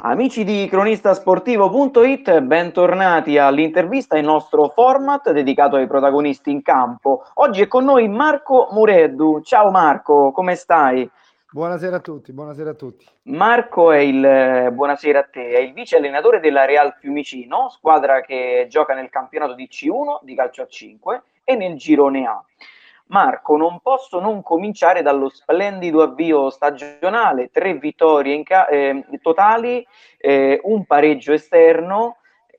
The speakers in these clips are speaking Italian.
Amici di cronistasportivo.it, bentornati all'intervista, il nostro format dedicato ai protagonisti in campo. Oggi è con noi Marco Mureddu. Ciao Marco, come stai? Buonasera a tutti, buonasera a tutti. Marco è il, buonasera a te, è il vice allenatore della Real Fiumicino, squadra che gioca nel campionato di C1 di calcio a 5 e nel girone A. Marco, non posso non cominciare dallo splendido avvio stagionale, tre vittorie ca- eh, totali, eh, un pareggio esterno.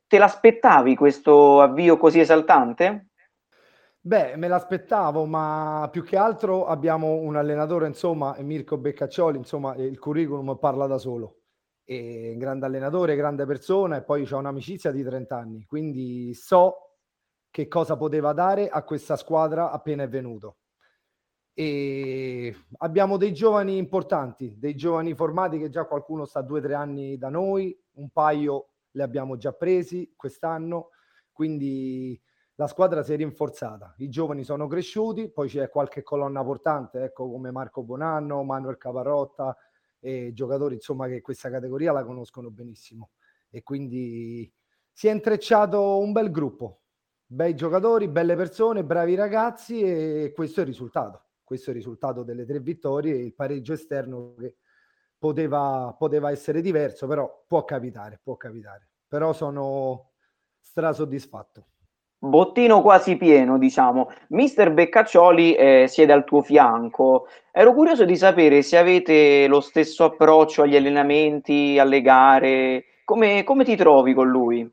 Te l'aspettavi questo avvio così esaltante? Beh, me l'aspettavo, ma più che altro abbiamo un allenatore, insomma, Mirko Beccaccioli, insomma, il curriculum parla da solo. Un grande allenatore, grande persona e poi c'è un'amicizia di 30 anni, quindi so che cosa poteva dare a questa squadra appena è venuto. E abbiamo dei giovani importanti, dei giovani formati che già qualcuno sta due o tre anni da noi, un paio li abbiamo già presi quest'anno, quindi la squadra si è rinforzata, i giovani sono cresciuti, poi c'è qualche colonna portante, ecco come Marco Bonanno, Manuel Caparotta, e giocatori insomma che questa categoria la conoscono benissimo. E quindi si è intrecciato un bel gruppo, bei giocatori, belle persone, bravi ragazzi e questo è il risultato. Questo è il risultato delle tre vittorie e il pareggio esterno che poteva, poteva essere diverso, però può capitare, può capitare. Però sono strasoddisfatto. Bottino quasi pieno, diciamo. Mister Beccaccioli eh, siede al tuo fianco. Ero curioso di sapere se avete lo stesso approccio agli allenamenti, alle gare. Come, come ti trovi con lui?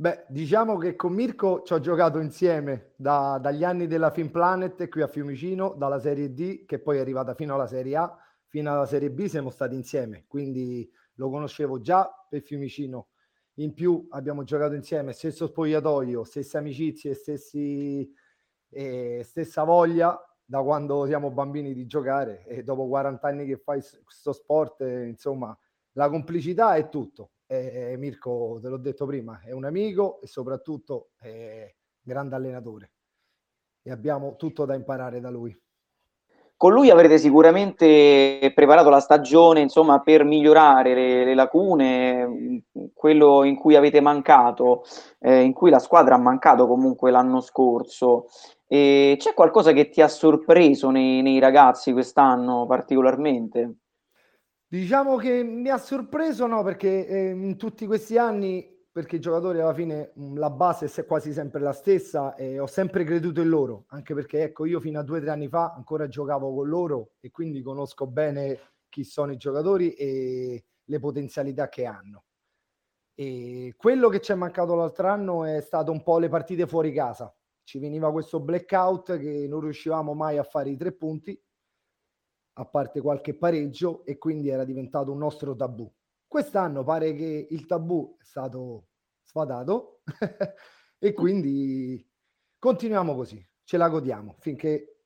Beh, diciamo che con Mirko ci ho giocato insieme da, dagli anni della Film Planet qui a Fiumicino, dalla Serie D che poi è arrivata fino alla Serie A, fino alla Serie B siamo stati insieme, quindi lo conoscevo già per Fiumicino. In più abbiamo giocato insieme, stesso spogliatoio, stesse amicizie, stessi, eh, stessa voglia da quando siamo bambini di giocare e dopo 40 anni che fai questo sport, eh, insomma, la complicità è tutto eh, Mirko, te l'ho detto prima, è un amico e soprattutto è grande allenatore e abbiamo tutto da imparare da lui. Con lui avrete sicuramente preparato la stagione, insomma, per migliorare le, le lacune, quello in cui avete mancato, eh, in cui la squadra ha mancato comunque l'anno scorso. E c'è qualcosa che ti ha sorpreso nei, nei ragazzi quest'anno particolarmente? Diciamo che mi ha sorpreso, no, perché eh, in tutti questi anni, perché i giocatori alla fine la base è quasi sempre la stessa e ho sempre creduto in loro, anche perché ecco io fino a due o tre anni fa ancora giocavo con loro e quindi conosco bene chi sono i giocatori e le potenzialità che hanno. E quello che ci è mancato l'altro anno è stato un po' le partite fuori casa. Ci veniva questo blackout che non riuscivamo mai a fare i tre punti a parte qualche pareggio, e quindi era diventato un nostro tabù. Quest'anno pare che il tabù è stato sfadato e quindi continuiamo così, ce la godiamo finché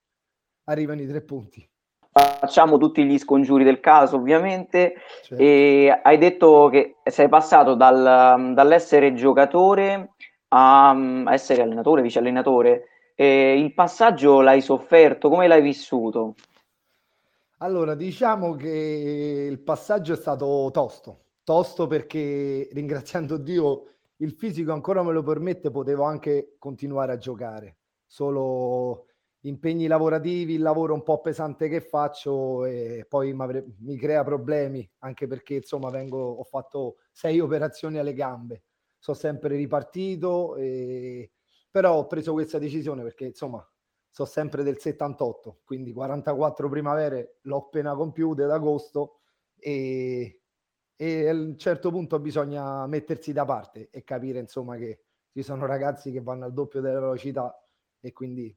arrivano i tre punti. Facciamo tutti gli scongiuri del caso, ovviamente. Certo. E hai detto che sei passato dal, dall'essere giocatore a, a essere allenatore, vice allenatore. E il passaggio l'hai sofferto, come l'hai vissuto? Allora, diciamo che il passaggio è stato tosto, tosto perché ringraziando Dio il fisico ancora me lo permette, potevo anche continuare a giocare, solo impegni lavorativi, il lavoro un po' pesante che faccio e poi mi crea problemi, anche perché insomma vengo, ho fatto sei operazioni alle gambe, sono sempre ripartito, e... però ho preso questa decisione perché insomma so sempre del 78, quindi 44 primavere l'ho appena compiute ad agosto e, e, a un certo punto bisogna mettersi da parte e capire insomma che ci sono ragazzi che vanno al doppio della velocità e quindi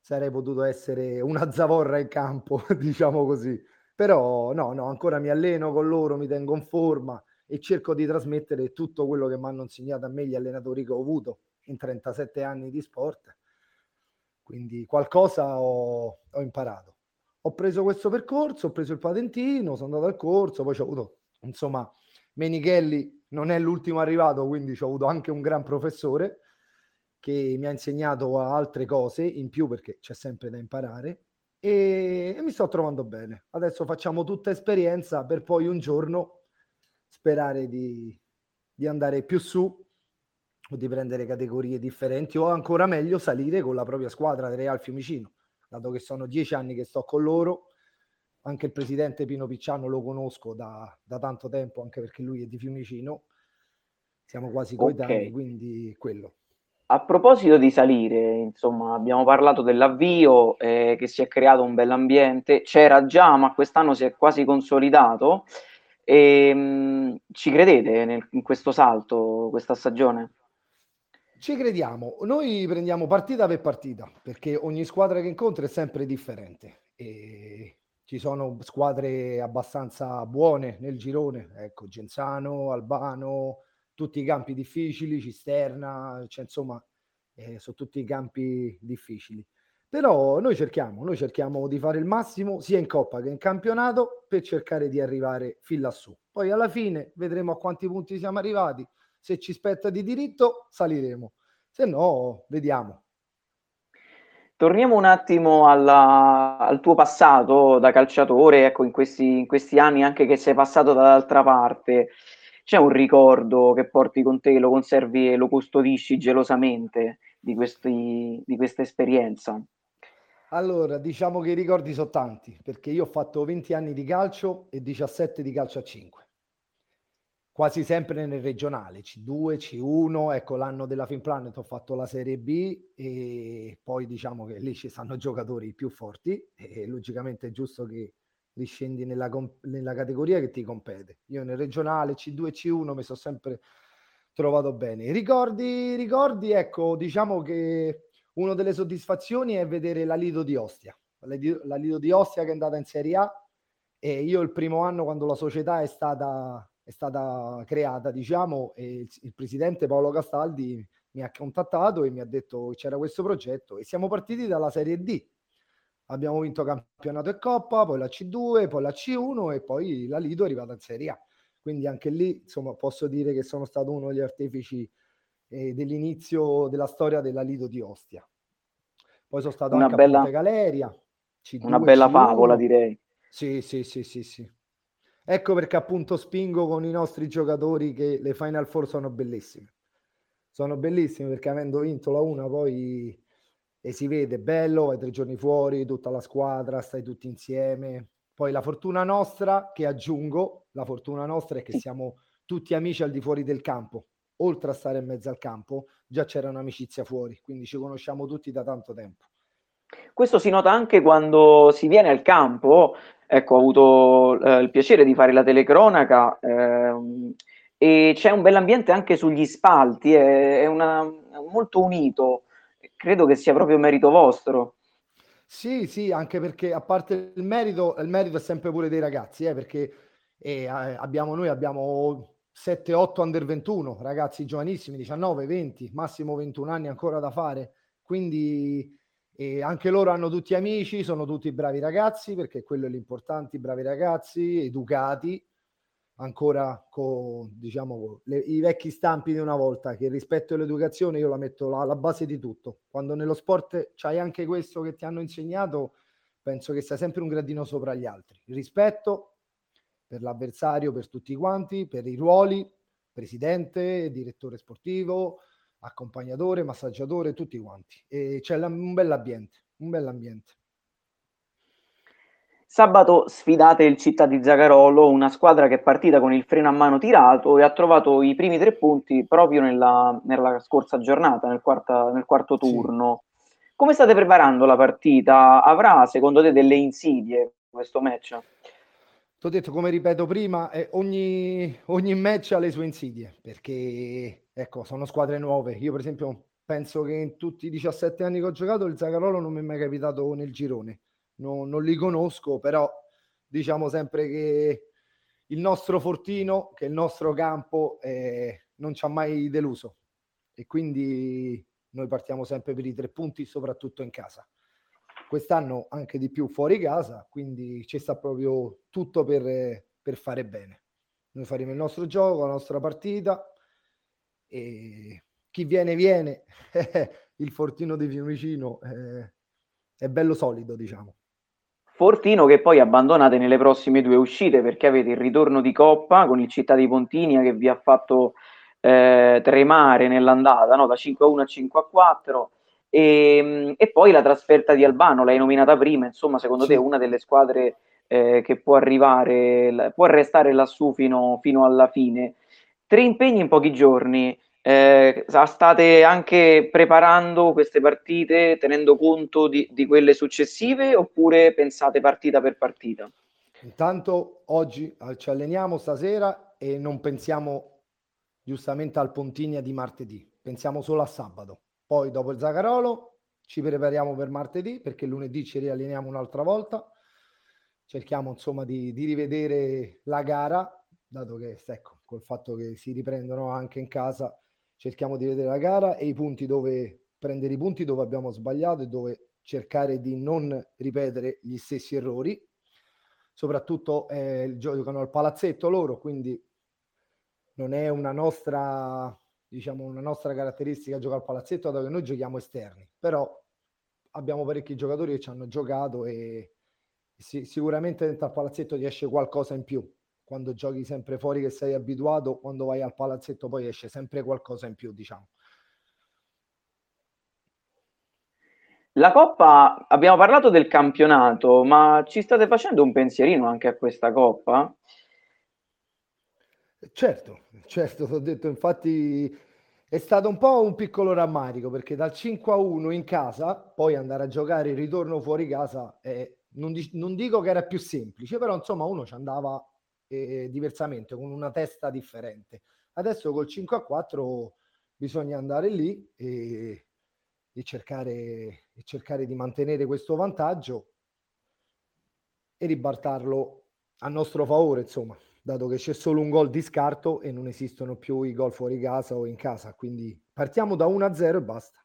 sarei potuto essere una zavorra in campo, diciamo così. Però no, no, ancora mi alleno con loro, mi tengo in forma e cerco di trasmettere tutto quello che mi hanno insegnato a me gli allenatori che ho avuto in 37 anni di sport quindi qualcosa ho, ho imparato. Ho preso questo percorso, ho preso il patentino, sono andato al corso, poi ho avuto, insomma, Menichelli non è l'ultimo arrivato, quindi ho avuto anche un gran professore che mi ha insegnato altre cose in più perché c'è sempre da imparare e, e mi sto trovando bene. Adesso facciamo tutta esperienza per poi un giorno sperare di, di andare più su o di prendere categorie differenti o ancora meglio salire con la propria squadra Real Fiumicino, dato che sono dieci anni che sto con loro. Anche il presidente Pino Picciano lo conosco da, da tanto tempo, anche perché lui è di Fiumicino. Siamo quasi coetanei, okay. quindi quello. A proposito di salire, insomma, abbiamo parlato dell'avvio, eh, che si è creato un bell'ambiente, c'era già, ma quest'anno si è quasi consolidato. E, ehm, mh, ci credete nel, in questo salto, questa stagione? Ci crediamo, noi prendiamo partita per partita, perché ogni squadra che incontra è sempre differente. E ci sono squadre abbastanza buone nel girone, ecco, Genzano, Albano, tutti i campi difficili, Cisterna, cioè insomma, eh, sono tutti i campi difficili. Però noi cerchiamo, noi cerchiamo di fare il massimo sia in Coppa che in campionato per cercare di arrivare fin lassù. Poi alla fine vedremo a quanti punti siamo arrivati. Se ci spetta di diritto, saliremo. Se no, vediamo. Torniamo un attimo alla, al tuo passato da calciatore, ecco, in questi, in questi anni anche che sei passato dall'altra parte c'è un ricordo che porti con te, lo conservi e lo custodisci gelosamente di, questi, di questa esperienza? Allora, diciamo che i ricordi sono tanti, perché io ho fatto 20 anni di calcio e 17 di calcio a 5. Quasi sempre nel regionale, C2, C1, ecco l'anno della Finplanet ho fatto la Serie B e poi diciamo che lì ci stanno giocatori più forti e logicamente è giusto che riscendi nella, nella categoria che ti compete. Io nel regionale C2 e C1 mi sono sempre trovato bene. Ricordi, ricordi, ecco, diciamo che una delle soddisfazioni è vedere la Lido di Ostia. La Lido di Ostia che è andata in Serie A e io il primo anno quando la società è stata, è stata creata, diciamo, e il, il presidente Paolo Castaldi mi ha contattato e mi ha detto che c'era questo progetto e siamo partiti dalla Serie D abbiamo vinto campionato e coppa, poi la C2, poi la C1 e poi la Lido è arrivata in Serie A. Quindi anche lì, insomma, posso dire che sono stato uno degli artefici eh, dell'inizio della storia della Lido di Ostia. Poi sono stato una anche bella, a Ponte Galeria. C2, una bella C1. favola, direi. Sì, sì, sì, sì, sì. Ecco perché appunto spingo con i nostri giocatori che le Final Four sono bellissime. Sono bellissime perché avendo vinto la una poi e si vede bello, vai tre giorni fuori, tutta la squadra, stai tutti insieme. Poi la fortuna nostra, che aggiungo, la fortuna nostra è che siamo tutti amici al di fuori del campo. Oltre a stare in mezzo al campo, già c'era un'amicizia fuori, quindi ci conosciamo tutti da tanto tempo. Questo si nota anche quando si viene al campo. Ecco, ho avuto eh, il piacere di fare la telecronaca ehm, e c'è un bell'ambiente anche sugli spalti, è, è una, molto unito credo che sia proprio merito vostro. Sì, sì, anche perché a parte il merito, il merito è sempre pure dei ragazzi, eh, perché eh, abbiamo, noi abbiamo 7-8 under 21, ragazzi giovanissimi, 19, 20, massimo 21 anni ancora da fare, quindi eh, anche loro hanno tutti amici, sono tutti bravi ragazzi, perché quello è l'importante, bravi ragazzi, educati, ancora con diciamo, le, i vecchi stampi di una volta, che il rispetto e l'educazione io la metto alla base di tutto. Quando nello sport c'hai anche questo che ti hanno insegnato, penso che sia sempre un gradino sopra gli altri. Il rispetto per l'avversario, per tutti quanti, per i ruoli, presidente, direttore sportivo, accompagnatore, massaggiatore, tutti quanti. E c'è un bell'ambiente, un bell'ambiente. Sabato sfidate il Città di Zagarolo, una squadra che è partita con il freno a mano tirato e ha trovato i primi tre punti proprio nella, nella scorsa giornata, nel, quarta, nel quarto turno. Sì. Come state preparando la partita? Avrà secondo te delle insidie questo match? Ti ho detto, come ripeto prima, eh, ogni, ogni match ha le sue insidie, perché ecco, sono squadre nuove. Io per esempio penso che in tutti i 17 anni che ho giocato il Zagarolo non mi è mai capitato nel girone no, non li conosco, però diciamo sempre che il nostro fortino, che il nostro campo, eh, non ci ha mai deluso e quindi noi partiamo sempre per i tre punti, soprattutto in casa. Quest'anno anche di più fuori casa, quindi ci sta proprio tutto per, per fare bene. Noi faremo il nostro gioco, la nostra partita e chi viene viene. il fortino di Fiumicino eh, è bello solido, diciamo. Fortino che poi abbandonate nelle prossime due uscite perché avete il ritorno di Coppa con il Città di Pontinia che vi ha fatto eh, tremare nell'andata no? da 5 a 1 a 5 a 4 e, e, poi la trasferta di Albano, l'hai nominata prima, insomma secondo sì. te è una delle squadre eh, che può arrivare, può restare lassù fino, fino alla fine. Tre impegni in pochi giorni, eh, state anche preparando queste partite tenendo conto di, di, quelle successive oppure pensate partita per partita? Intanto oggi eh, ci alleniamo stasera e non pensiamo giustamente al Pontigna di martedì, pensiamo solo a sabato. Poi dopo il Zagarolo ci prepariamo per martedì perché lunedì ci rialleniamo un'altra volta. Cerchiamo insomma di, di rivedere la gara, dato che ecco, col fatto che si riprendono anche in casa cerchiamo di vedere la gara e i punti dove prendere i punti dove abbiamo sbagliato e dove cercare di non ripetere gli stessi errori. Soprattutto eh, giocano al palazzetto loro, quindi non è una nostra, diciamo, una nostra caratteristica giocare al palazzetto, dato che noi giochiamo esterni, però abbiamo parecchi giocatori che ci hanno giocato e sì, sicuramente dentro al palazzetto ti esce qualcosa in più quando giochi sempre fuori che sei abituato, quando vai al palazzetto poi esce sempre qualcosa in più, diciamo. La Coppa, abbiamo parlato del campionato, ma ci state facendo un pensierino anche a questa Coppa? Certo, certo, ho detto, infatti è stato un po' un piccolo rammarico perché dal 5 a 1 in casa, poi andare a giocare il ritorno fuori casa, eh, non, non, dico che era più semplice, però insomma uno ci andava eh, diversamente, con una testa differente. Adesso col 5 a 4 bisogna andare lì e, e, cercare, e cercare di mantenere questo vantaggio e ribaltarlo a nostro favore, insomma, dato che c'è solo un gol di scarto e non esistono più i gol fuori casa o in casa. Quindi partiamo da 1 a 0 e basta.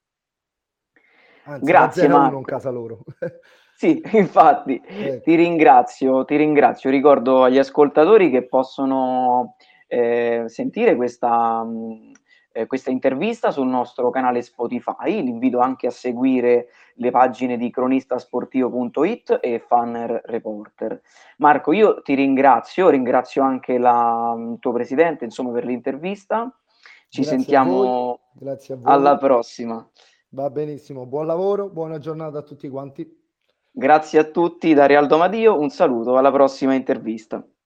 Anzi, Grazie, 0 a 1 in casa loro. Sì, infatti, eh. ti ringrazio, ti ringrazio. Ricordo agli ascoltatori che possono eh, sentire questa, mh, eh, questa intervista sul nostro canale Spotify. Li invito anche a seguire le pagine di cronistasportivo.it e Fanner Reporter. Marco, io ti ringrazio, ringrazio anche la, il tuo presidente insomma, per l'intervista. Ci Grazie sentiamo alla prossima. Va benissimo, buon lavoro, buona giornata a tutti quanti. Grazie a tutti da Realdo Madio, un saluto, alla prossima intervista.